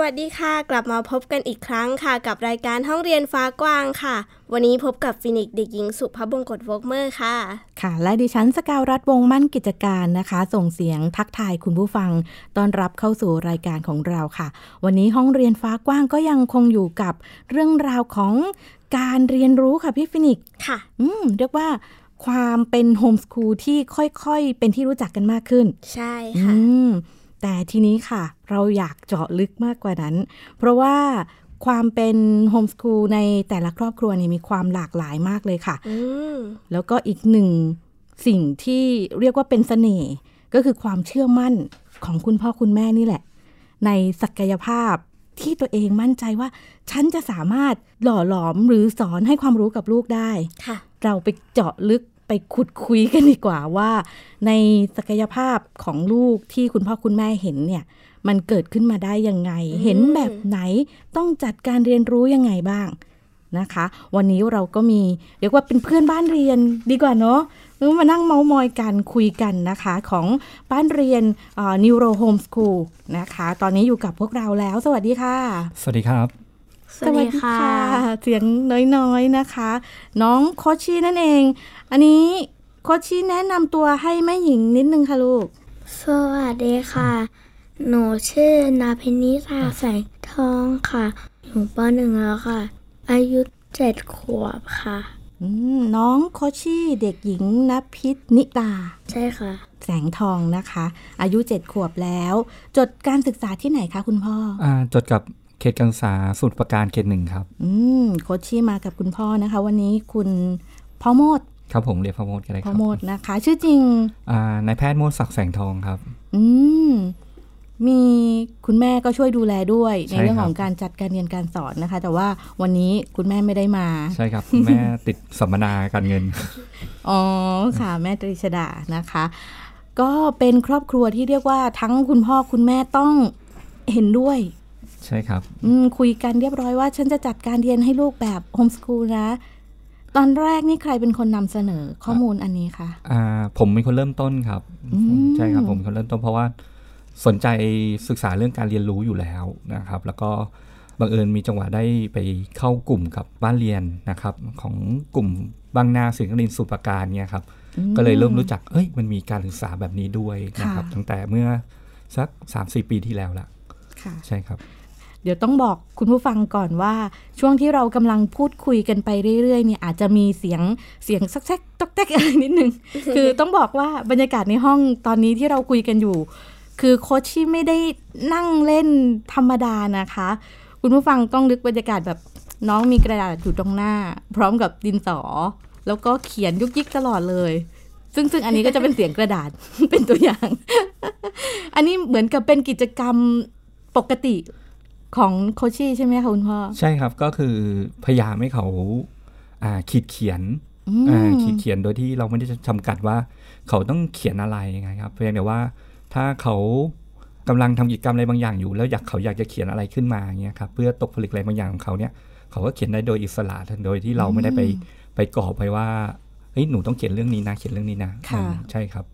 วัสดีค่ะ กลับมาพบกันอีกครั้งค่ะ กับรายการห้องเรียนฟ้ากว้างค่ะ วันนี้พบกับฟินิกส์เด็กหญิงสุภาพบงกตวอกเมอร์ค่ะ ค่ะ และดิฉันสกาวรัฐวงศ์มั่นกิจการนะคะ ส่งเสียงทักทายคุณผู้ฟังต้อนรับเข้าสู่รายการของเราค่ะ วันนี้ห้องเรียนฟ้ากว้างก็ยังคงอยู่กับเรื่องราวของการเรียนรู้ค่ะพี่ฟินิกส์ค่ะ อืมเรียกว่าความเป็น homeschool ที่ค่อยๆ เป็นที่รู้จักกันมากขึ้น ใช่ค่ะ อืม แต่ทีนี้ค่ะ เราอยากเจาะลึกมากกว่านั้น เพราะว่าความเป็นโฮมสคูลในแต่ละครอบครัวเนี่ยมีความหลากหลายมากเลยค่ะอืมแล้วก็อีกหนึ่งสิ่งที่เรียกว่าเป็นเสน่ห์ก็คือความเชื่อมั่นของคุณพ่อคุณแม่นี่แหละ ในศักยภาพที่ตัวเองมั่นใจว่า ฉันจะสามารถหล่อหลอมหรือสอนให้ความรู้กับลูกได้ค่ะเราไปเจาะลึก ไปขุดคุยกันดีกว่าว่า ในศักยภาพของลูกที่คุณพ่อคุณแม่เห็นเนี่ย มันเกิดขึ้นมาได้ยังไงอืมเห็นแบบไหนต้องจัดการเรียนรู้ยังไงบ้างนะคะ วันนี้เราก็มีเรียกว่าเป็นเพื่อนบ้านเรียนดีกว่าเนาะมานั่งเมาส์มอยกันคุยกันนะคะ ของบ้านเรียนนิวโรโฮมสคูลนะคะ ตอนนี้อยู่กับพวกเราแล้ว สวัสดีค่ะ สวัสดีครับ สวัสดีค่ะ เสียงน้อยๆนะคะ น้องโคชชี่นั่นเอง อันนี้โคชชี่แนะนำตัวให้แม่หญิงนิดนึงค่ะลูก สวัสดีค่ะ หนูชื่อนาพินิตาแสงทองค่ะ หนูปหนึ่งแล้วค่ะ อายุเจ็ดขวบค่ะอืมน้องโคชชี่เด็กหญิงนพิษนิตา ใช่ค่ะ แสงทองนะคะ อายุเจ็ดขวบแล้ว จดการศึกษาที่ไหนคะคุณพ่ออ่าจดกับเขตการศึกษาสูตรประการเขตหนึ่งครับ อืมโคชชี่มากับคุณพ่อนะคะ วันนี้คุณพ่อโมดครับผมเรียกพระโมดก็ได้คพ่อรับโมดนะคะ ชื่อจริงอ่านายแพทย์โมดศักดิ์แสงทองครับ อืมมีคุณแม่ก็ช่วยดูแลด้วยใช่ในเรื่องครับของการจัดการเรียนการสอนนะคะ แต่ว่าวันนี้คุณแม่ไม่ได้มา ใช่ครับคุณแม่ติดสัมมนาการเงิน อ๋อค่ะ แม่ตริชดานะคะ ก็เป็นครอบครัวที่เรียกว่าทั้งคุณพ่อคุณแม่ต้องเห็นด้วย ใช่ครับอืมคุยกันเรียบร้อยว่า ฉันจะจัดการเรียนให้ลูกแบบโฮมสคูลนะ ตอนแรกนี่ใครเป็นคนนำเสนอข้อมูลอันนี้คะอ่าผมเป็นคนเริ่มต้นครับอืมใช่ครับผมเป็นคนเริ่มต้นเพราะว่าสนใจศึกษาเรื่องการเรียนรู้อยู่แล้วนะครับ แล้วก็บังเอิญมีจังหวะได้ไปเข้ากลุ่มกับบ้านเรียนนะครับ ของกลุ่มบางนาสิงห์นครินทร์สุปราการเนี่ยครับ ก็เลยเริ่มรู้จักเอ้ยมันมีการศึกษาแบบนี้ด้วยนะครับ ตั้งแต่เมื่อสัก3าสี่ปีที่แล้วละค่ะใช่ครับ เดี๋ยวต้องบอกคุณผู้ฟังก่อนว่า ช่วงที่เรากำลังพูดคุยกันไปเรื่อยๆเนี่ยอาจจะมีเสียงเสียงซักแซกตอกแตกอะไรนิดนึง คือต้องบอกว่าบรรยากาศในห้องตอนนี้ที่เราคุยกันอยู่ คือโคชที่ไม่ได้นั่งเล่นธรรมดานะคะ คุณผู้ฟังต้องนึกบรรยากาศแบบน้องมีกระดาษอยู่ตรงหน้า พร้อมกับดินสอ แล้วก็เขียนยุกยิกตลอดเลยซึ่งซึ่งอันนี้ก็จะเป็นเสียงกระดาษเป็นตัวอย่าง อันนี้เหมือนกับเป็นกิจกรรมปกติ ของโคชชี่ใช่ไหมคะคุณพ่อ ใช่ครับก็คือพยายามให้เขาอ่าขีดเขียนอืมอ่าขีดเขียนโดยที่เราไม่ได้จำกัดว่า เขาต้องเขียนอะไรไงครับเพียงแต่ว่าถ้าเขากำลังทำกิจกรรมอะไรบางอย่างอยู่ แล้วอยากเขาอยากจะเขียนอะไรขึ้นมาเงี้ยครับเพื่อตกผลึกอะไรบางอย่างของเขาเนี่ยเขาก็เขียนได้โดยอิสระโดยที่เราไม่ได้ไปไปกรอบไปว่าเฮ้ยหนูต้องเขียนเรื่องนี้นะเขียนเรื่องนี้นะค่ะอืมใช่ครับ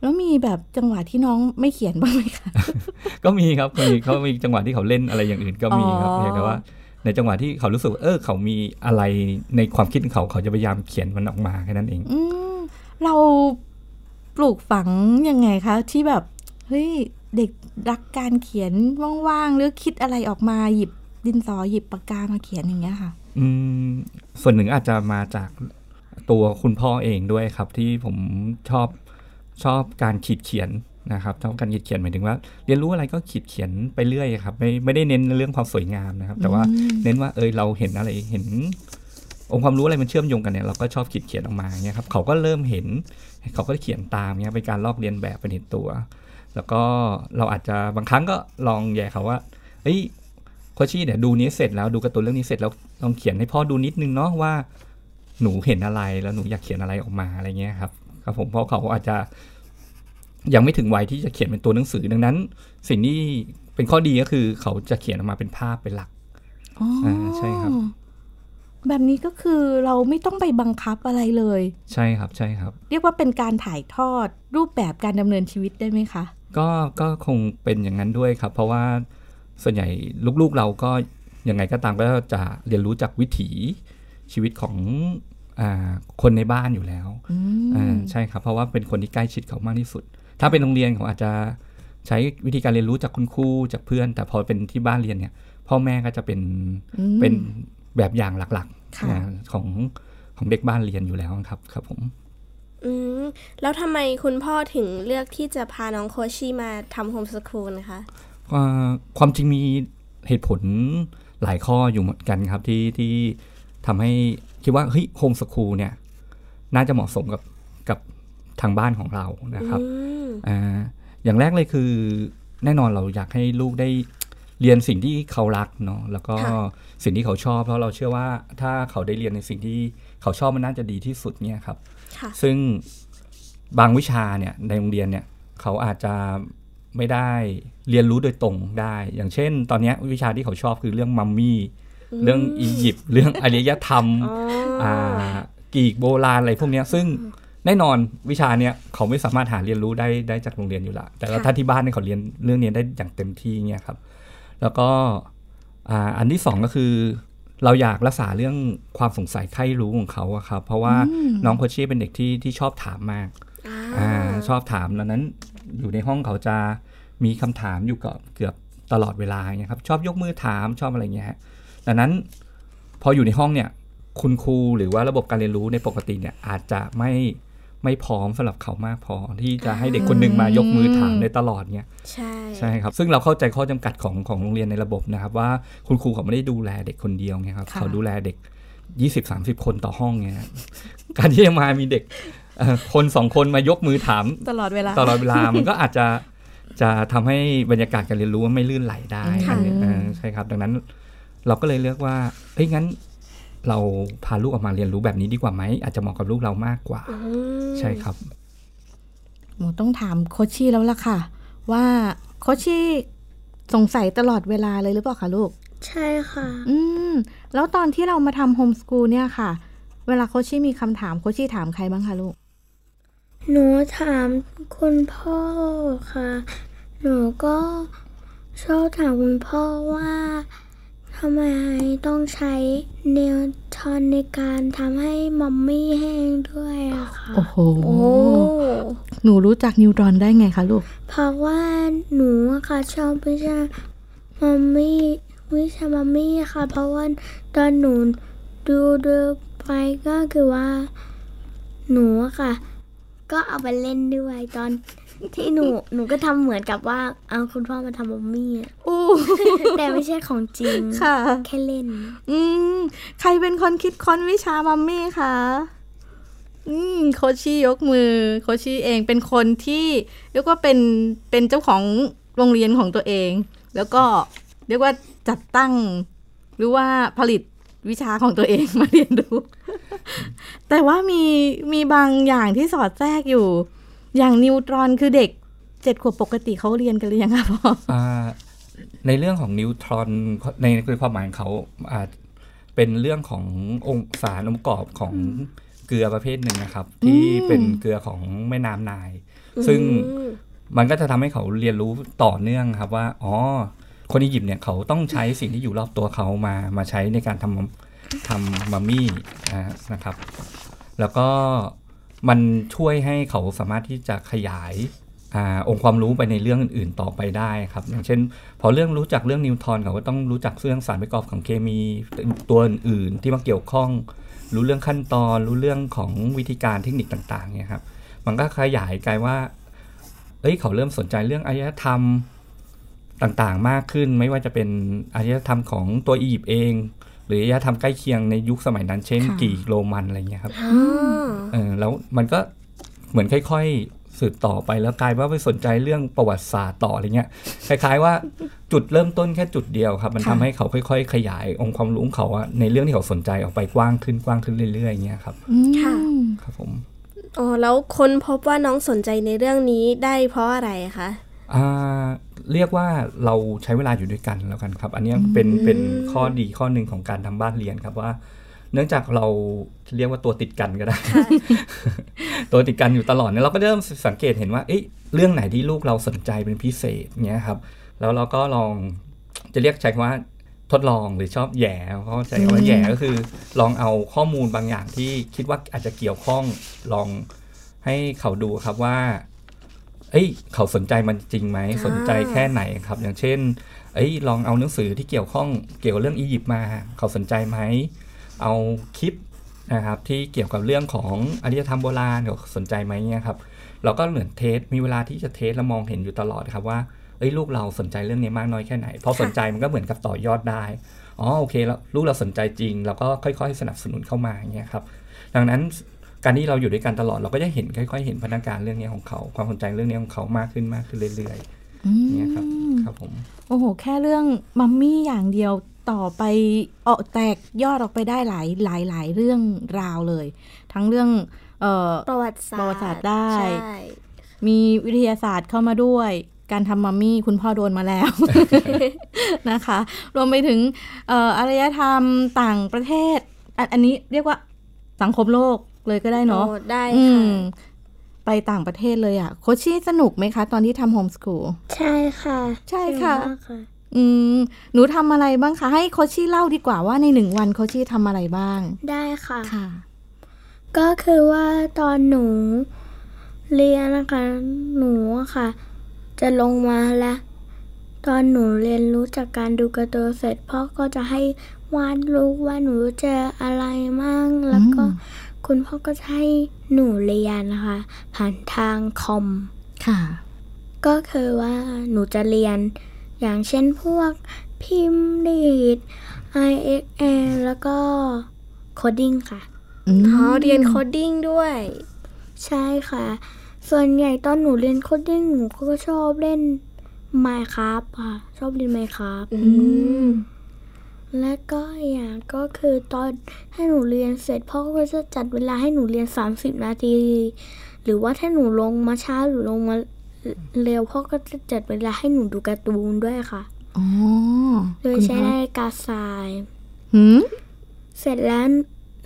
แล้วมีแบบจังหวะที่น้องไม่เขียนบ้างไหมคะ ก็มีครับมีเขามีจังหวะที่เขาเล่นอะไรอย่างอื่นก็มีครับอ๋อเพียงแต่ว่า ในจังหวะที่เขารู้สึกว่าเออเขามีอะไรในความคิดของเขาเขาจะพยายามเขียนมันออกมาแค่นั้นเองอืมเราปลูกฝังยังไงคะ ที่แบบเฮ้ยเด็กรักการเขียนว่างๆหรือคิดอะไรออกมาหยิบดินสอหยิบปากกามาเขียนอย่างเงี้ยค่ะ อืมส่วนหนึ่งอาจจะมาจากตัวคุณพ่อเองด้วยครับ ที่ผมชอบ ชอบการขีดเขียนนะครับชอบการขีดเขียนหมายถึงว่า เรียนรู้อะไรก็ขีดเขียนไปเรื่อยครับ ไม่ไม่ได้เน้นเรื่องความสวยงามนะครับ แต่ว่าอืมเน้นว่าเออเราเห็นอะไรเห็น องค์ความรู้อะไรมันเชื่อมโยงกันเนี่ยเราก็ชอบขีดเขียนออกมาเนี่ยครับเขาก็เริ่มเห็น เขาก็เขียนตามเนี่ยเป็นการลอกเลียนแบบไปในตัว แล้วก็เราอาจจะบางครั้งก็ลองแย่เขาว่าเฮ้ยโคชชี่เนี่ยดูนี้เสร็จแล้วดูการ์ตูนเรื่องนี้เสร็จแล้วลองเขียนให้พ่อดูนิดนึงเนาะว่าหนูเห็นอะไรแล้วหนูอยากเขียนอะไรออกมาอะไรเงี้ยครับก ครับผมเพราะเขาอาจจะยังไม่ถึงวัยที่จะเขียนเป็นตัวหนังสือดังนั้น สิ่งที่เป็นข้อดีก็คือเขาจะเขียนออกมาเป็นภาพเป็นหลักอ๋ออาใช่ครับ แบบนี้ก็คือเราไม่ต้องไปบังคับอะไรเลย ใช่ครับใช่ครับ เรียกว่าเป็นการถ่ายทอดรูปแบบการดำเนินชีวิตได้ไหมคะ ก็ก็คงเป็นอย่างนั้นด้วยครับ เพราะว่าส่วนใหญ่ลูกๆเราก็ยังไงก็ตามก็จะเรียนรู้จากวิถีชีวิตของอา คนในบ้านอยู่แล้วอืมอ่าใช่ครับ เพราะว่าเป็นคนที่ใกล้ชิดเขามากที่สุด ถ้าเป็นโรงเรียนเขาอาจจะใช้วิธีการเรียนรู้จากคุณครูจากเพื่อน แต่พอเป็นที่บ้านเรียนเนี่ย พ่อแม่ก็จะเป็นอืมเป็นแบบอย่างหลักค่ะๆอ่าของของเด็กบ้านเรียนอยู่แล้วครับครับผมอืมแล้วทำไมคุณพ่อถึงเลือกที่จะพาน้องโคชี่มาทำโฮมสคูลนะคะอ่าความจริงมีเหตุผลหลายข้ออยู่เหมือนกันครับที่ที่ทำให้ คิดว่าเฮ้ยโฮมสคูลเนี่ยน่าจะเหมาะสมกับกับทางบ้านของเรานะครับอืมอ่าอย่างแรกเลยคือแน่นอนเราอยากให้ลูกได้เรียนสิ่งที่เขารักเนาะแล้วก็สิ่งที่เขาชอบ เพราะเราเชื่อว่าถ้าเขาได้เรียนในสิ่งที่เขาชอบมันน่าจะดีที่สุดเนี่ยครับค่ะซึ่งบางวิชาเนี่ยในโรงเรียนเนี่ยเขาอาจจะไม่ได้เรียนรู้โดยตรงได้ อย่างเช่น ตอนเนี้ยวิชาที่เขาชอบคือเรื่องมัมมี่ เรื่องอียิปต์เรื่องอารยธรรมอ๋ออกรีกโบราณอะไรพวกเนี้ยซึ่งแน่นอนวิชาเนี้ยเขาไม่สามารถหาเรียนรู้ได้ได้จากโรงเรียนอยู่ละแต่ว่าค่ะถ้าที่บ้านเนี่ยเขาเรียนเรื่องนี้ได้อย่างเต็มที่เงี้ยครับ แล้วก็อ่าอันที่สองก็คือเราอยากรักษาเรื่องความสงสัยใคร่รู้ของเขาอะครับ เพราะว่าน้องโคชชี่เป็นเด็กที่ที่ชอบถามมากอ่าอ่าชอบถามดังนั้นอยู่ในห้องเขาจะมีคำถามอยู่กับเกือบตลอดเวลาเงี้ยครับ ชอบยกมือถามชอบอะไรเงี้ยฮะ ดังนั้นพออยู่ในห้องเนี่ยคุณครูหรือว่าระบบการเรียนรู้ในปกติเนี่ยอาจจะไม่ไม่พร้อมสำหรับเขามากพอที่จะให้เด็กคนหนึ่งมายกมือถามได้ตลอดเนี่ยใช่ใช่ครับ ซึ่งเราเข้าใจข้อจำกัดของของโรงเรียนในระบบนะครับ ว่าคุณครูเขาไม่ได้ดูแลเด็กคนเดียวไงครับค่ะเขาดูแลเด็กยี่สิบสามสิบคนต่อห้องไงฮะการที่จะมามีเด็กเอ่อคนสองคนมายกมือถามตลอดเวลาตลอดเวลามันก็อาจจะจะทำให้บรรยากาศการเรียนรู้ไม่ลื่นไหลได้ค่ะอันนี้เออใช่ครับ ดังนั้น เราก็เลยเลือกว่าเฮ้ยงั้น เราพาลูกออกมาเรียนรู้แบบนี้ดีกว่าไหมอาจจะเหมาะกับลูกเรามากกว่าอืมใช่ครับหมูต้องถามโคชชี่แล้วล่ะค่ะ ว่าโคชชี่สงสัยตลอดเวลาเลยหรือเปล่าคะลูก ใช่ค่ะ อืม แล้วตอนที่เรามาทำ homeschool เนี่ยค่ะ เวลาโคชชี่มีคำถามโคชชี่ถามใครบ้างคะลูก หนูถามคุณพ่อค่ะ หนูก็ชอบถามคุณพ่อว่า ทำไมต้องใช้นิวทอนในการทำให้มัมมี่แห้งด้วยอะค่ะโอ้โหโอ้หนูรู้จักนิวตรอนได้ไงคะลูก เพราะว่าหนูอะค่ะชอบวิชามัมมี่วิชามัมมี่ค่ะ เพราะว่าตอนหนูดูดูไปก็คือว่า หนูอะค่ะ ก็เอาไปเล่นด้วยตอนที่หนูหนูก็ทำเหมือนกับว่า เอาคุณพ่อมาทำมัมมี่อะอู้แต่ไม่ใช่ของจริงค่ะ แค่เล่น อืมใครเป็นคนคิดค้นวิชามัมมี่คะอืมโคชชี่ยกมือ โคชชี่เองเป็นคนที่เรียกว่าเป็นเป็นเจ้าของโรงเรียนของตัวเอง แล้วก็เรียกว่าจัดตั้ง หรือว่าผลิต วิชาของตัวเองมาเรียนรู้ แต่ว่ามีมีบางอย่างที่สอดแทรกอยู่ อย่างนิวตรอนคือเด็กเจ็ดขวบปกติเขาเรียนกันหรือยังคะพ่ออ่าในเรื่องของนิวตรอนในในความหมายของเขาอาจเป็นเรื่องขององค์สารองค์ประกอบของเกลือประเภทหนึ่งนะครับ ที่เป็นเกลือของแม่น้ำไนาย ซึ่งอืมมันก็จะทำให้เขาเรียนรู้ต่อเนื่องครับว่า อ๋อ คนอียิปต์เนี่ยเขาต้องใช้สิ่งที่อยู่รอบตัวเขามามาใช้ในการทำทำมัมมี่นะครับ แล้วก็มันช่วยให้เขาสามารถที่จะขยายอองค์ความรู้ไปในเรื่องอื่นๆต่อไปได้ครับ อย่างเช่น พอเรื่องรู้จักเรื่องนิวตรอนเขาก็ต้องรู้จักเรื่องสารประกอบของเคมีตัวอื่นๆ ที่มาเกี่ยวข้อง รู้เรื่องขั้นตอน รู้เรื่องของวิธีการเทคนิคต่างๆเนี่ยครับ มันก็ขยายกลายว่าเอ้ยเขาเริ่มสนใจเรื่องอารยธรรม ต่างๆมากขึ้น ไม่ว่าจะเป็นอารยธรรมของตัวอียิปต์เอง หรืออารยธรรมใกล้เคียงในยุคสมัยนั้น เช่นค่ะกรีกโรมันอะไรเงี้ยครับอ่าเออแล้วมันก็เหมือนค่อยๆสืบต่อไปแล้วกลายว่าไปสนใจเรื่องประวัติศาสตร์ต่ออะไรเงี้ยคล้ายๆว่าจุดเริ่มต้นแค่จุดเดียวครับ มันทำค่ะให้เขาค่อย ๆ ขยายองค์ความรู้ของเขาอะในเรื่องที่เขาสนใจออกไปกว้างขึ้นกว้างขึ้นเรื่อยๆอย่างเงี้ยครับอืมค่ะครับผมอ๋อแล้วคนพบว่าน้องสนใจในเรื่องนี้ได้เพราะอะไรคะอ่า เรียกว่าเราใช้เวลาอยู่ด้วยกันแล้วกันครับ อันเนี้ยเป็นเป็นข้อดีข้อหนึ่งของการทำบ้านเรียนครับว่า เนื่องจากเราเรียกว่าตัวติดกันก็ได้ ตัวติดกันอยู่ตลอดเนี่ยเราก็เริ่มสังเกตเห็นว่าเอ๊ะเรื่องไหนที่ลูกเราสนใจเป็นพิเศษเงี้ยครับแล้วเราก็ลองจะเรียกใช้คำว่าทดลองหรือชอบแหย่เขาใช้คำว่าแหย่ก็คือ ลองเอาข้อมูลบางอย่างที่คิดว่าอาจจะเกี่ยวข้องลองให้เขาดูครับว่า เอ้ยเขาสนใจมันจริงไหมอ่าสนใจแค่ไหนครับ อย่างเช่น เอ้ยลองเอาหนังสือที่เกี่ยวข้องเกี่ยวกับเรื่องอียิปต์มา เขาสนใจไหมเอาคลิปนะครับที่เกี่ยวกับเรื่องของอารยธรรมโบราณเขาสนใจไหมเนี่ยครับเราก็เหมือนเทสมีเวลาที่จะเทสและมองเห็นอยู่ตลอดครับว่าเอ้ยลูกเราสนใจเรื่องนี้มากน้อยแค่ไหนพอสนใจมันก็เหมือนกับต่อยอดได้อ๋อโอเคแล้วลูกเราสนใจจริง เราก็ค่อย ๆ สนับสนุนเข้ามาอย่างเงี้ยครับดังนั้น การที่เราอยู่ด้วยกันตลอดเราก็จะเห็นค่อย ๆ เห็นพัฒนาการเรื่องนี้ของเขา ความสนใจเรื่องนี้ของเขามากขึ้นมากขึ้นเรื่อยๆอย่างเงี้ยครับครับผมโอ้โห แค่เรื่องมัมมี่อย่างเดียวต่อไปออกแตกยอดออกไปได้หลายหลายหลายเรื่องราวเลย ทั้งเรื่องเอ่อประวัติศาสตร์ประวัติศาสตร์ได้ใช่มีวิทยาศาสตร์เข้ามาด้วยการทำมัมมี่คุณพ่อโดนมาแล้ว นะคะ รวมไปถึงเอ่ออารยธรรมต่างประเทศ อันอันนี้เรียกว่าสังคมโลก เลยก็ได้เนาะโอ้ได้อืค่ะมไปต่างประเทศเลยอะ่ะ โคชชี่สนุกไหมคะ ตอนที่ทำโฮมสกูลใช่ค่ะ ใช่ค่ะสนุกมากค่ะอืมหนูทำอะไรบ้างคะ ให้โคชชี่เล่าดีกว่าว่าในหนึ่งวันโคชชี่ทำอะไรบ้าง ได้ค่ะค่ะ ก็คือว่าตอนหนูเรียนนะคะ หนูอะค่ะ จะลงมาแล้วตอนหนูเรียนรู้จากการดูการ์ตูนเสร็จพ่อก็จะให้วาดรูปว่าหนูเจออะไรมั่งแล้วก็อืม คุณพ่อก็จะให้หนูเรียนนะคะ ผ่านทางคอมค่ะ ก็คือว่าหนูจะเรียนอย่างเช่นพวกพิมพ์ดีด IXL แล้วก็ coding ค่ะอืมอ๋อเรียน cod ing ด้วย ใช่ค่ะ ส่วนใหญ่ตอนหนูเรียน coding หนูก็ชอบเล่น Minecraft ค่ะ ชอบเล่น Minecraft อืม และก็อีกอย่างก็คือตอนให้หนูเรียนเสร็จพ่อก็จะจัดเวลาให้หนูเรียน 30 นาที หรือว่าถ้าหนูลงมาช้าหรือลงมาเร็วพ่อก็จะจัดเวลาให้หนูดูการ์ตูนด้วยค่ะอ๋อโดยคุณใช้พ่อนาฬิกาทรายหืมเสร็จแล้ว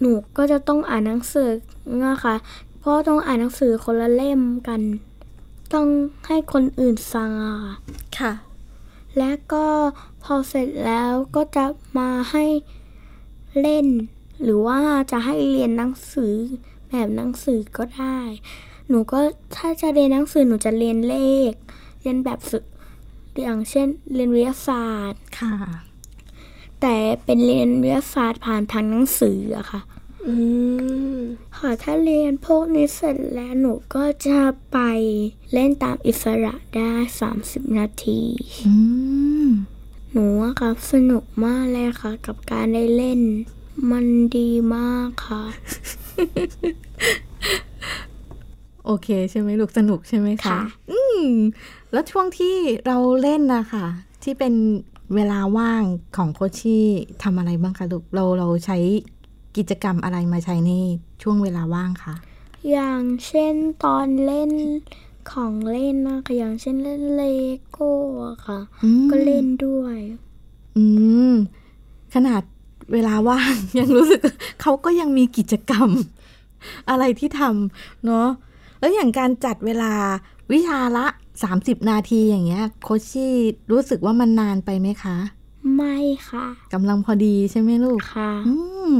หนูก็จะต้องอ่านหนังสือนะคะเพราะต้องอ่านหนังสือคนละเล่มกัน ต้องให้คนอื่นฟังอะค่ะค่ะ และก็พอเสร็จแล้วก็จะมาให้เล่น หรือว่าจะให้เรียนหนังสือแบบหนังสือก็ได้ หนูก็ถ้าจะเรียนหนังสือหนูจะเรียนเลข เรียนแบบฝึกอย่างเช่น เรียนวิทยาศาสตร์ค่ะ แต่เป็นเรียนวิทยาศาสตร์ผ่านทางหนังสืออะค่ะ อืมค่ะถ้าเรียนพวกนี้เสร็จแล้วหนูก็จะไปเล่นตามอิสระได้30นาทีอืมหนูว่าครับสนุกมากเลยค่ะ กับการได้เล่น มันดีมากค่ะ โอเค ใช่ไหมลูกสนุกใช่ไหมคะ ค่ะ อืม แล้วช่วงที่เราเล่นนะคะที่เป็นเวลาว่างของโคชชี่ทำอะไรบ้างคะลูกเราเราใช้ กิจกรรมอะไรมาใช้ในช่วงเวลาว่างคะอย่างเช่นตอนเล่นของเล่นนะคะอย่างเช่นเล่นเลโก้อะค่ะอืมก็เล่นด้วย อืมขนาดเวลาว่างยังรู้สึกเขาก็ยังมีกิจกรรม อะไรที่ทำเนาะแล้วอย่างการจัดเวลาวิชาละ 30 นาทีอย่างเงี้ย โคชชี่รู้สึกว่ามันนานไปไหมคะ ไม่ค่ะกำลังพอดีใช่ไหมลูกค่ะ อืม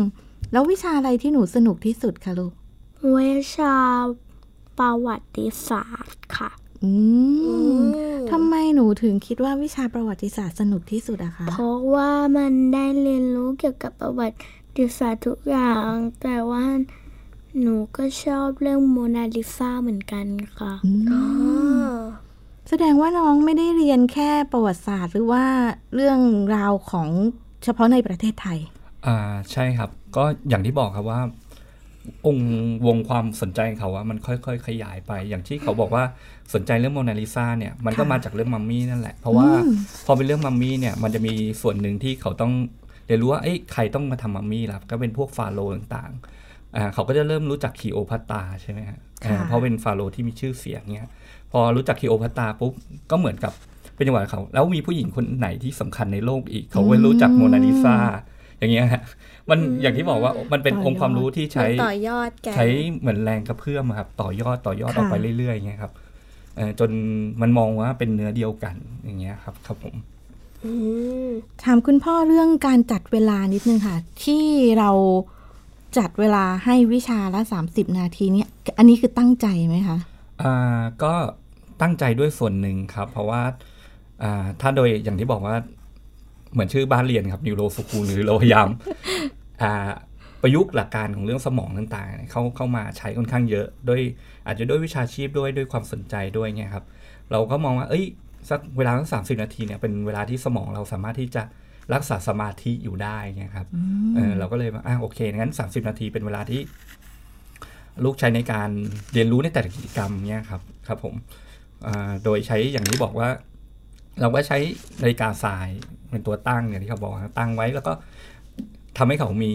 แล้ววิชาอะไรที่หนูสนุกที่สุดคะลูก วิชาประวัติศาสตร์ค่ะอืมอืมทำไมหนูถึงคิดว่าวิชาประวัติศาสตร์สนุกที่สุดอะคะ เพราะว่ามันได้เรียนรู้เกี่ยวกับประวัติศาสตร์ทุกอย่าง แต่ว่าหนูก็ชอบเรื่องโมนาลิซาเหมือนกันค่ะอืมอ๋อแสดงว่าน้องไม่ได้เรียนแค่ประวัติศาสตร์ หรือว่าเรื่องราวของเฉพาะในประเทศไทย อ่าใช่ครับ ก็อย่างที่บอกครับว่า องค์วงความสนใจของเขาว่ามันค่อยๆ ขยายไป อย่างที่เขาบอกว่าสนใจเรื่องโมนาลิซาเนี่ยมันก็ค่ะมาจากเรื่องมัมมี่นั่นแหละ เพราะว่าอืมพอเป็นเรื่องมัมมี่เนี่ยมันจะมีส่วนหนึ่งที่เขาต้องเรียนรู้ว่าเอ้ยใครต้องมาทำมัมมี่ล่ะก็เป็นพวกฟาโรห์ต่างๆอ่าเขาก็จะเริ่มรู้จักคีโอพัตตาใช่ไหมฮะอ่าค่ะเพราะเป็นฟาโรห์ที่มีชื่อเสียงเนี้ยพอรู้จักคีโอพัตตาปุ๊บก็เหมือนกับเป็นจังหวะเขา แล้วมีผู้หญิงคนไหนที่สำคัญในโลกอีก เขาก็รู้จักโมนาลิซา อย่างเงี้ยฮะมันอย่างที่บอกว่ามันเป็นองค์ความรู้ที่ใช้มันต่อยอดกันใช้เหมือนแรงกระเพื่อมอะครับ ต่อยอดต่อยอดค่ะออกไปเรื่อยๆอย่างเงี้ยครับเอ่อจนมันมองว่าเป็นเนื้อเดียวกันอย่างเงี้ยครับ ครับผมอืมถามคุณพ่อเรื่องการจัดเวลานิดนึงค่ะ ที่เราจัดเวลาให้วิชาละ 30 นาทีเนี่ยอันนี้คือตั้งใจไหมคะอ่าก็ตั้งใจด้วยส่วนหนึ่งครับ เพราะว่าอ่าถ้าโดยอย่างที่บอกว่า เหมือนชื่อบ้านเรียนครับนิวโรสคูลหรือเราพยายามอ่าประยุกต์หลักการของเรื่องสมองต่างๆ เข้าเข้ามาใช้ค่อนข้างเยอะด้วยอาจจะด้วยวิชาชีพด้วยด้วยความสนใจด้วยเนี่ยครับ เราก็มองว่า เอ้ยสักเวลาสักสามสิบนาทีเนี่ยเป็นเวลาที่สมองเราสามารถที่จะรักษาสมาธิอยู่ได้เนี่ยครับเออเราก็เลยว่าอะโอเคงั้นสามสิบนาทีเป็นเวลาที่ ลูกใช้ในการเรียนรู้ในแต่ละกิจกรรมเนี่ยครับ ครับผมอ่าโดยใช้อย่างที่บอกว่า เราก็ใช้นาฬิกาทราย เป็นตัวตั้งอย่างที่เขาบอกนะตั้งไว้แล้วก็ทำให้เขามี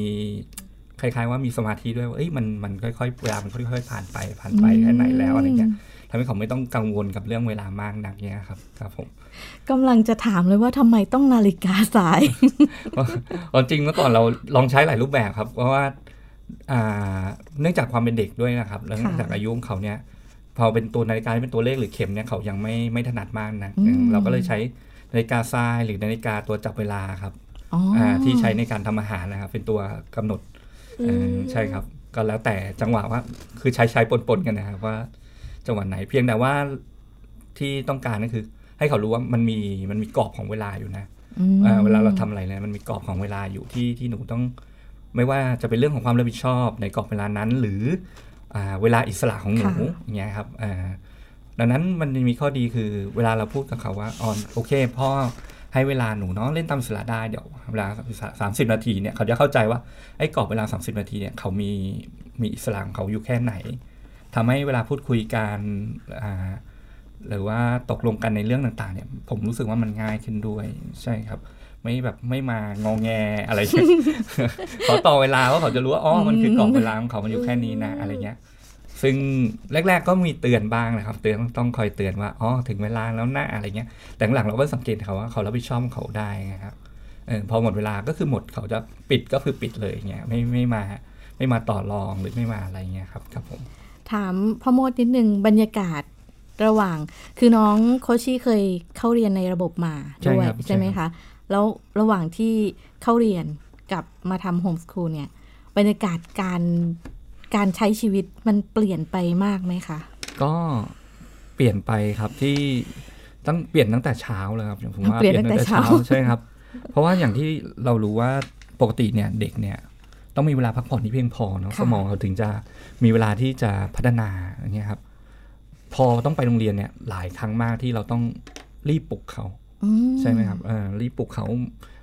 คล้ายๆว่ามีสมาธิด้วยว่าเอ้ยมันมันค่อยๆเวลามันค่อยๆผ่านไปผ่านไปแค่ไหนแล้วอะไรเงี้ยทำให้เขาไม่ต้องกังวลกับเรื่องเวลามากนักเนี่ยครับครับผมกำลังจะถามเลยว่าทำไมต้องนาฬิกาสายเอาจริงเมื่อก่อนเราลองใช้หลายรูปแบบครับเพราะว่าอ่าเนื่องจากความเป็นเด็กด้วยนะครับแล้วค่ะจากอายุของเขาเนี่ยพอเป็นตัวนาฬิกาที่เป็นตัวเลขหรือเข็มเนี่ยเขายังไม่ไม่ถนัดมากนะอืมเราก็เลยใช้ นาฬิกาทรายหรือนาฬิกาตัวจับเวลาครับอ๋อออ่าที่ใช้ในการทำอาหารนะครับ เป็นตัวกำหนดเอ่ออใช่ครับ ก็แล้วแต่จังหวะว่า คือใช้ใช้ปนๆกันนะครับว่า จังหวะไหนเพียงแต่ว่าที่ต้องการก็คือ ให้เขารู้ว่ามันมีมันมีกรอบของเวลาอยู่นะอืมอ่าเวลาเราทำอะไรเนี่ยมันมีกรอบของเวลาอยู่ที่ที่หนูต้อง ไม่ว่าจะเป็นเรื่องของความรับผิดชอบในกรอบเวลานั้น หรืออ่าเวลาอิสระของหนูค่ะอย่างเงี้ยครับอ่า ดังนั้นมันมีข้อดีคือเวลาเราพูดกับเขาว่าออนโอเคพ่อให้เวลาหนูเนาะเล่นตามอิสระได้เดี๋ยวเวลาสามสิบนาทีเนี่ยเขาจะเข้าใจว่าไอ้กรอบเวลา 30 นาทีเนี่ยเขามีมีอิสระของเขาอยู่แค่ไหนทำให้เวลาพูดคุยกันอ่าหรือว่าตกลงกันในเรื่องต่างๆ เนี่ย ผมรู้สึกว่ามันง่ายขึ้นด้วยใช่ครับ ไม่แบบไม่มางองแงอะไรเขอต่อเวลาว่าเขาจะรู้ว่าอ๋อมันคือกรอบเวลาของเขามันอยู่แค่นี้นะอะไรเงี้ย ซึ่งแรก ๆ ก็มีเตือนบ้างนะครับ เตือนต้องคอยเตือนว่าอ๋อถึงเวลาแล้วนะอะไรเงี้ย แต่หลังๆเราก็สังเกตเขาว่าเขารับผิดชอบของเขาได้นะครับเออพอหมดเวลาก็คือหมดเขาจะปิดก็คือปิดเลยเงี้ยไม่ไม่มาไม่มาต่อรองหรือไม่มาอะไรเงี้ยครับครับผม ถามพ่อโมดนิดนึงบรรยากาศระหว่าง คือน้องโคชชี่เคยเข้าเรียนในระบบมาใช่ด้วยครับใช่ไหมใช่ครัคะบแล้วระหว่างที่เข้าเรียนกับมาทำโฮมสคูลเนี่ย บรรยากาศการ การใช้ชีวิตมันเปลี่ยนไปมากไหมคะ ก็เปลี่ยนไปครับที่ตั้งเปลี่ยนตั้งแต่เช้าเลยครับผมว่าเปลี่ยนตั้งแต่เช้าใช่ครับ เพราะว่าอย่างที่เรารู้ว่าปกติเนี่ยเด็กเนี่ยต้องมีเวลาพักผ่อนที่เพียงพอเนาะค่ะสมองเขาถึงจะมีเวลาที่จะพัฒนาอย่างเงี้ยครับ พอต้องไปโรงเรียนเนี่ยหลายครั้งมากที่เราต้องรีบปลุกเขาอืใช่ไหมครับเออรีบปลุกเขา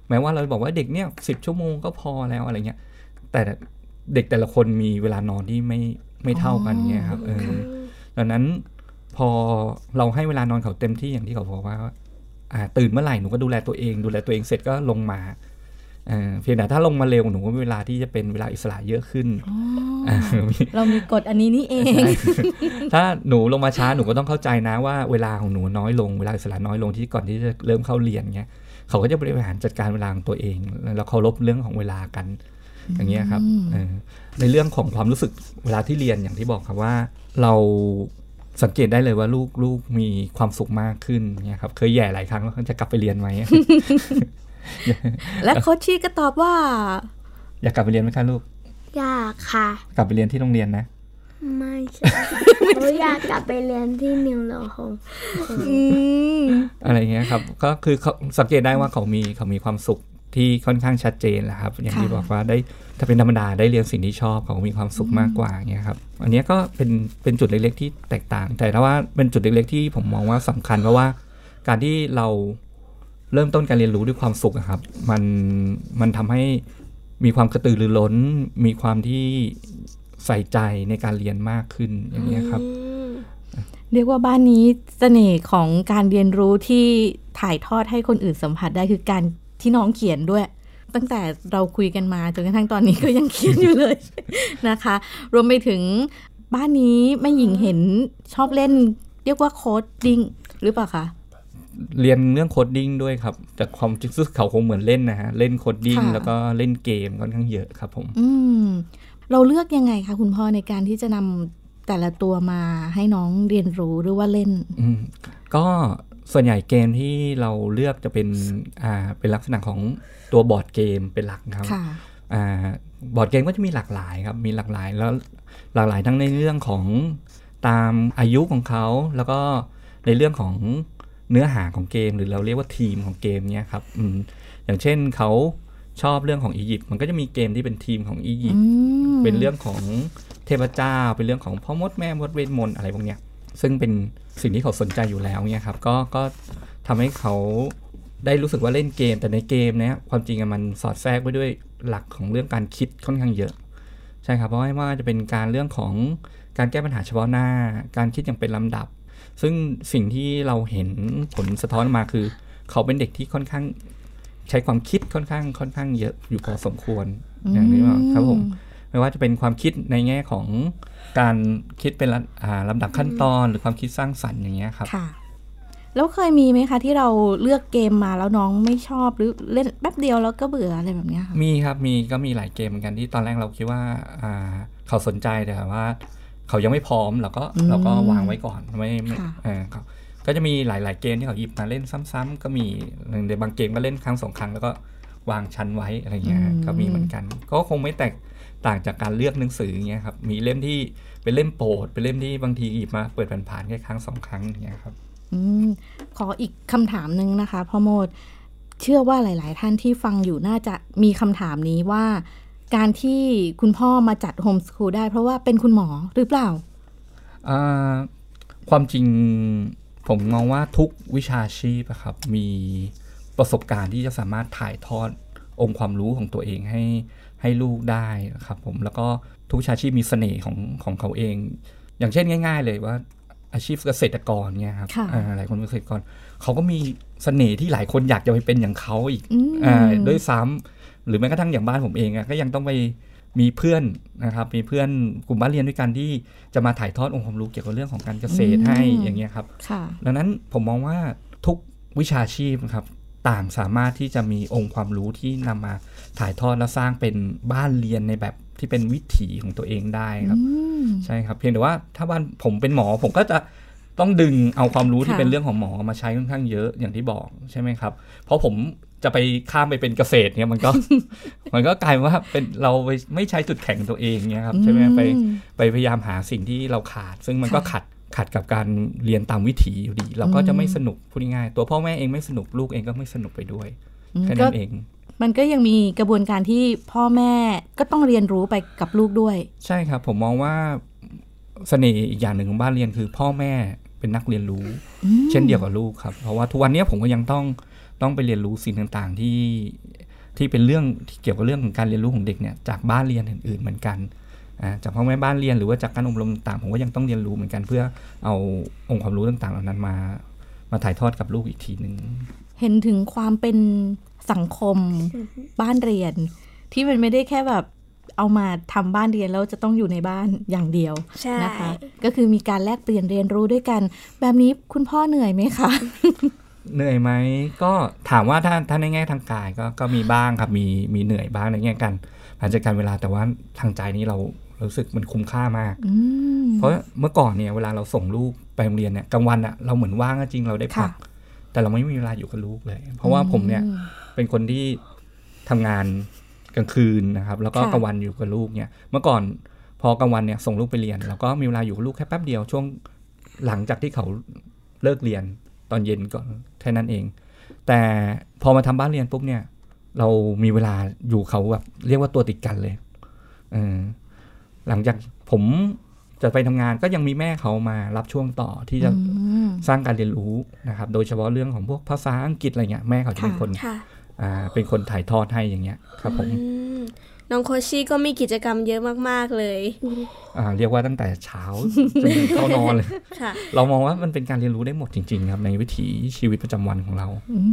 แม้ว่าเราบอกว่าเด็กเนี่ยสิบชั่วโมงก็พอแล้วอะไรเงี้ยแต่ เด็กแต่ละคนมีเวลานอนที่ไม่ไม่เท่ากันเงี้ยครับเออดังนั้นพอเราให้เวลานอนเขาเต็มที่อย่างที่เขาบอกว่าอ่าตื่นเมื่อไหร่หนูก็ดูแลตัวเอง ดูแลตัวเองเสร็จก็ลงมาเอ่อเพียงแต่ถ้าลงมาเร็วหนูก็มีเวลาที่จะเป็นเวลาอิสระเยอะขึ้นามีเรามีกฎอันนี้นี่เองใช่ถ้าหนูลงมาช้าหนูก็ต้องเข้าใจนะว่าเวลาของหนูน้อยลงเวลาอิสระน้อยลงที่ก่อนที่จะเริ่มเข้าเรียนเงี้ยเขาก็จะบริหารจัดการเวลาของตัวเอง แล้วเคารพเรื่องของเวลากัน อย่างเงี้ยครับเออในเรื่องของความรู้สึกเวลาที่เรียนอย่างที่บอกครับว่า เราสังเกตได้เลยว่าลูกลูกมีความสุขมากขึ้นเนี่ยครับ เคยแย่หลายครั้งว่าจะกลับไปเรียนไหมและโคชชี่ก็ตอบว่า อยากกลับไปเรียนไหมคะลูก อยากค่ะ กลับไปเรียนที่โรงเรียนนะไม่ใช่หนูอยากกลับไปเรียนที่นิวโรโฮมอืมอะไรเงี้ยครับ ก็คือเขาสังเกตได้ว่าเขามีเขามีความสุข ที่ค่อนข้างชัดเจนแหละครับ อย่างที่บอกว่าได้ถ้าเป็นธรรมดาได้เรียนสิ่งที่ชอบเขามีความสุขมากกว่าเงี้ยครับอันนี้ก็เป็นเป็นจุดเล็กๆ ที่แตกต่าง แต่ถ้าว่าเป็นจุดเล็กๆ ที่ผมมองว่าสำคัญเพราะว่า การที่เราเริ่มต้นการเรียนรู้ด้วยความสุขครับ มันมันทำให้มีความกระตือรือร้น มีความที่ใส่ใจในการเรียนมากขึ้นอย่างเงี้ยครับ เรียกว่าบ้านนี้เสน่ห์ของการเรียนรู้ที่ถ่ายทอดให้คนอื่นสัมผัสได้คือการ ที่น้องเขียนด้วย ตั้งแต่เราคุยกันมาจนกระทั่งตอนนี้ก็ยังเขียนอยู่เลยนะคะ รวมไปถึงบ้านนี้แม่หญิงเห็นชอบเล่น เรียกว่าโค้ดดิ้งหรือเปล่าคะเรียนเรื่อง coding ด้วยครับแต่ความจริงซึ่งเขาคงเหมือนเล่นนะฮะ เล่น coding ค่ะแล้วก็เล่นเกมค่อนข้างเยอะครับผม อืมเราเลือกยังไงคะคุณพ่อในการที่จะนำแต่ละตัวมาให้น้องเรียนรู้หรือว่าเล่นอืมก็ ส่วนใหญ่เกมที่เราเลือกจะเป็นอ่าเป็นลักษณะของตัวบอร์ดเกมเป็นหลักครับค่ะอ่าบอร์ดเกมก็จะมีหลากหลายครับมีหลากหลายแล้วหลากหลายทั้งในเรื่องของตามอายุของเขาแล้วก็ในเรื่องของเนื้อหาของเกม หรือเราเรียกว่าทีมของเกมเนี้ยครับอืมอย่างเช่นเขาชอบเรื่องของอียิปต์มันก็จะมีเกมที่เป็นทีมของอียิปต์อืมเป็นเรื่องของเทพเจ้า เป็นเรื่องของพ่อมดแม่มดเวทมนต์อะไรพวกเนี้ย ซึ่งเป็นสิ่งที่เขาสนใจอยู่แล้วเนี่ยครับก็ก็ทำให้เขาได้รู้สึกว่าเล่นเกม แต่ในเกมเนี้ยความจริงมันสอดแทรกไปด้วยหลักของเรื่องการคิดค่อนข้างเยอะ ใช่ครับ เพราะว่าจะเป็นการเรื่องของการแก้ปัญหาเฉพาะหน้า การคิดอย่างเป็นลำดับ ซึ่งสิ่งที่เราเห็นผลสะท้อนมาคือ เขาเป็นเด็กที่ค่อนข้างใช้ความคิดค่อนข้างค่อนข้างเยอะอยู่พอสมควรอย่างนี้ว่าครับผม ไม่ว่าจะเป็นความคิดในแง่ของการคิดเป็นลำอ่าลำดับขั้นตอน หรือความคิดสร้างสรรค์อย่างเงี้ยครับค่ะแล้วเคยมีไหมคะที่เราเลือกเกมมาแล้วน้องไม่ชอบหรือเล่นแป๊บเดียวแล้วก็เบื่ออะไรแบบเนี้ยค่ะมีครับมีก็มีหลายเกมเหมือนกันที่ตอนแรกเราคิดว่าอ่าเขาสนใจแต่ว่า เขายังไม่พร้อมเราก็อืมเราก็วางไว้ก่อนไม่ไม่ค่ะเออครับก็จะมีหลาย ๆ เกมที่เขาหยิบมาเล่นซ้ำๆก็มีในบางเกมก็เล่นครั้งสองครั้งแล้วก็วางชั้นไว้อะไรเงี้ยก็มีเหมือนกัน ก็คงไม่แตก ต่างจากการเลือกหนังสืออย่างเงี้ยครับมีเล่มที่เป็นเล่มโปรดเป็นเล่มที่บางทีหยิบมาเปิดผ่านๆแค่ครั้งสองครั้งอย่างเงี้ยครับอืมขออีกคำถามหนึ่งนะคะพ่อโมดเชื่อว่าหลาย ๆ ท่านที่ฟังอยู่น่าจะมีคำถามนี้ว่า การที่คุณพ่อมาจัดโฮมส o ูลได้เพราะว่าเป็นคุณหมอหรือเปล่าอ่าความจริงผมมองว่าทุกวิชาชีพอะครับมีประสบการณ์ที่จะสามารถถ่ายทอดองค์ความรู้ของตัวเองให้ ให้ลูกได้นะครับผมแล้วก็ทุกวิชาชีพมีเสน่ห์ของของเขาเอง อย่างเช่นง่าย ๆ เลยว่าอาชีพเกษตรกรเนี่ยครับค่ะอ่าหลายคนเป็นเกษตรกรเขาก็มีเสน่ห์ที่หลายคนอยากจะไปเป็นอย่างเขาอีกอืมอ่าด้วยซ้ำหรือแม้กระทั่งอย่างบ้านผมเองอะก็ยังต้องไปมีเพื่อนนะครับมีเพื่อนกลุ่มบ้านเรียนด้วยกันที่จะมาถ่ายทอดองค์ความรู้เกี่ยวกับเรื่องของการเกษตรให้อืมอย่างเงี้ยครับค่ะดังนั้นผมมองว่าทุกวิชาชีพนะครับ ต่างสามารถที่จะมีองค์ความรู้ที่นำมาถ่ายทอดและสร้างเป็นบ้านเรียนในแบบที่เป็นวิถีของตัวเองได้ครับอืมใช่ครับเพียงแต่ว่าถ้าบ้านผมเป็นหมอผมก็จะต้องดึงเอาความรู้ที่ค่ะเป็นเรื่องของหมอมาใช้ค่อนข้างเยอะอย่างที่บอกใช่ไหมครับ เพราะผมจะไปข้ามไปเป็นเกษตรเนี่ยมันก็ มันก็กลายเป็นว่าเป็นเราไปไม่ใช้จุดแข็งตัวเองเนี่ยครับใช่ไหมไปอืมไปพยายามหาสิ่งที่เราขาด ซึ่งมันก็ค่ะขัด ขัดกับการเรียนตามวิถีอยู่ดี เราก็จะไม่สนุกพูดง่ายๆตัวพ่อแม่เองไม่สนุกลูกเองก็ไม่สนุกไปด้วยอืมแค่ก็นั้นเอง มันก็ยังมีกระบวนการที่พ่อแม่ก็ต้องเรียนรู้ไปกับลูกด้วย ใช่ครับ ผมมองว่าเสน่ห์อีกอย่างหนึ่งของบ้านเรียนคือ พ่อแม่เป็นนักเรียนรู้อืมเช่นเดียวกับลูกครับ เพราะว่าทุกวันนี้ผมก็ยังต้องต้องไปเรียนรู้สิ่งต่างๆที่ที่เป็นเรื่องที่เกี่ยวกับเรื่องของการเรียนรู้ของเด็กเนี่ยจากบ้านเรียนอื่นๆเหมือนกันอ่า จากพ่อแม่บ้านเรียนหรือว่าจากการอบรมต่างๆผมก็ยังต้องเรียนรู้เหมือนกันเพื่อเอาองค์ความรู้ต่างๆ เหล่านั้นมามาถ่ายทอดกับลูกอีกทีหนึ่งเห็นถึงความเป็นสังคมบ้านเรียน ที่มันไม่ได้แค่แบบเอามาทำบ้านเรียนแล้วจะต้องอยู่ในบ้านอย่างเดียวใช่นะคะ ก็คือมีการแลกเปลี่ยนเรียนรู้ด้วยกัน แบบนี้คุณพ่อเหนื่อยไหมคะเหนื่อยไหมก็ถามว่าถ้าถ้าในแง่ทางกายก็ก็มีบ้างครับมีมีเหนื่อยบ้างในแง่การการจัดการเวลาแต่ว่าทางใจนี้เรา รู้สึกมันคุ้มค่ามากอืมเพราะเมื่อก่อนเนี่ยเวลาเราส่งลูกไปโรงเรียนเนี่ยกลางวันอะเราเหมือนว่างก็จริงเราได้พักค่ะแต่เราไม่มีเวลาอยู่กับลูกเลย เพราะว่าผมเนี่ยอืมเป็นคนที่ทำงานกลางคืนนะครับ แล้วก็ค่ะกลางวันอยู่กับลูกเนี่ย เมื่อก่อนพอกลางวันเนี่ยส่งลูกไปเรียนเราก็มีเวลาอยู่กับลูกแค่แป๊บเดียวช่วงหลังจากที่เขาเลิกเรียนตอนเย็นก็แค่นั้นเอง แต่พอมาทำบ้านเรียนปุ๊บเนี่ย เรามีเวลาอยู่เขาแบบเรียกว่าตัวติดกันเลยเออ หลังจากผมจะไปทำงานก็ยังมีแม่เขามารับช่วงต่อที่จะอืมสร้างการเรียนรู้นะครับ โดยเฉพาะเรื่องของพวกภาษาอังกฤษอะไรเงี้ยแม่เขาจะเป็นค่ะคนค่ะอ่าเป็นคนถ่ายทอดให้อย่างเงี้ยครับผมอืม น้องโคชี่ก็มีกิจกรรมเยอะมากๆเลยอ่าเรียกว่าตั้งแต่เช้าจนถึงเข้านอนเลยค่ะเรามองว่ามันเป็นการเรียนรู้ได้หมดจริงๆครับ ในวิถีชีวิตประจำวันของเรา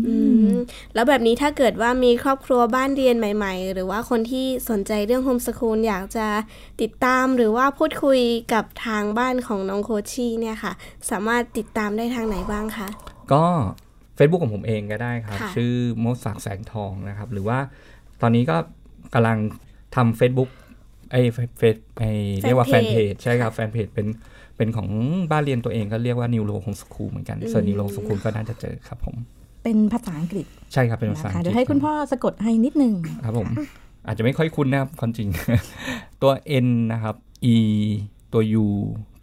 อืมแล้วแบบนี้ถ้าเกิดว่ามีครอบครัวบ้านเรียนใหม่ ๆ หรือว่าคนที่สนใจเรื่องโฮมสคูลอยากจะติดตามหรือว่าพูดคุยกับทางบ้านของน้องโคชี่เนี่ยค่ะ สามารถติดตามได้ทางไหนบ้างคะก็ Facebook ของผมเองก็ได้ครับค่ะชื่อโมดศักดิ์แสงทองนะครับ หรือว่าตอนนี้ก็ กำลังทำ Facebook ไอ้เฟซไอ้เรียกว่าแฟนเพจใช่ครับแฟนเพจเป็นเป็นของบ้านเรียนตัวเองก็เรียกว่า New Low Home School เหมือนกันเซิร์ช New Low Home School ก็น่าจะเจอครับผม เป็นภาษาอังกฤษใช่ครับเป็นภานะษาอัคะงกฤษเดี๋ยวให้คุณพ่อสะกดให้นิดนึงครับผม อาจจะไม่ค่อยคุ้นนะครับความจริง ตัว N นะครับ E ตัว U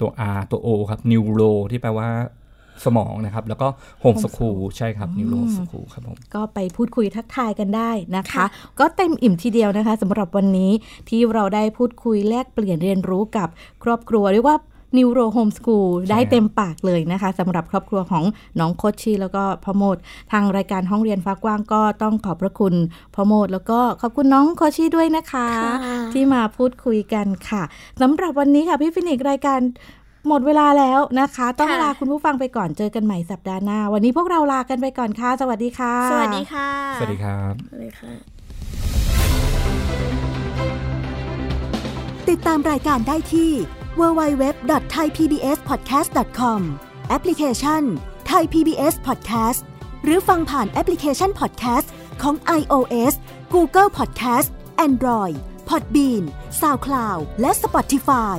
ตัว R ตัว O ครับ Neuro ที่แปลว่า สมองนะครับ แล้วก็ Home School ใช่ครับ Neuro School ครับผมก็ไปพูดคุยทักทายกันได้นะคะ ก็เต็มอิ่มทีเดียวนะคะสำหรับวันนี้ที่เราได้พูดคุยแลกเปลี่ยนเรียนรู้กับครอบครัวเรียกว่า Neuro Home School ได้เต็มปากเลยนะคะสำหรับครอบครัวของน้องโคชชีแล้วก็พ่อโมด ทางรายการห้องเรียนฟ้ากว้างก็ต้องขอบพระคุณพ่อโมด แล้วก็ขอบคุณน้องโคชชีด้วยนะคะค่ะที่มาพูดคุยกันค่ะสำหรับวันนี้ค่ะพี่ฟินิกรายการ หมดเวลาแล้วนะคะ ต้องค่ะลาคุณผู้ฟังไปก่อนเจอกันใหม่สัปดาห์หน้า วันนี้พวกเราลากันไปก่อนค่ะ สวัสดีค่ะ สวัสดีค่ะ สวัสดีครับเลยค่ะ ติดตามรายการได้ที่ www.thaipbspodcast.com แอปพลิเคชัน Thai PBS Podcast หรือฟังผ่านแอปพลิเคชัน Podcast ของ iOS Google Podcast Android Podbean SoundCloud และ Spotify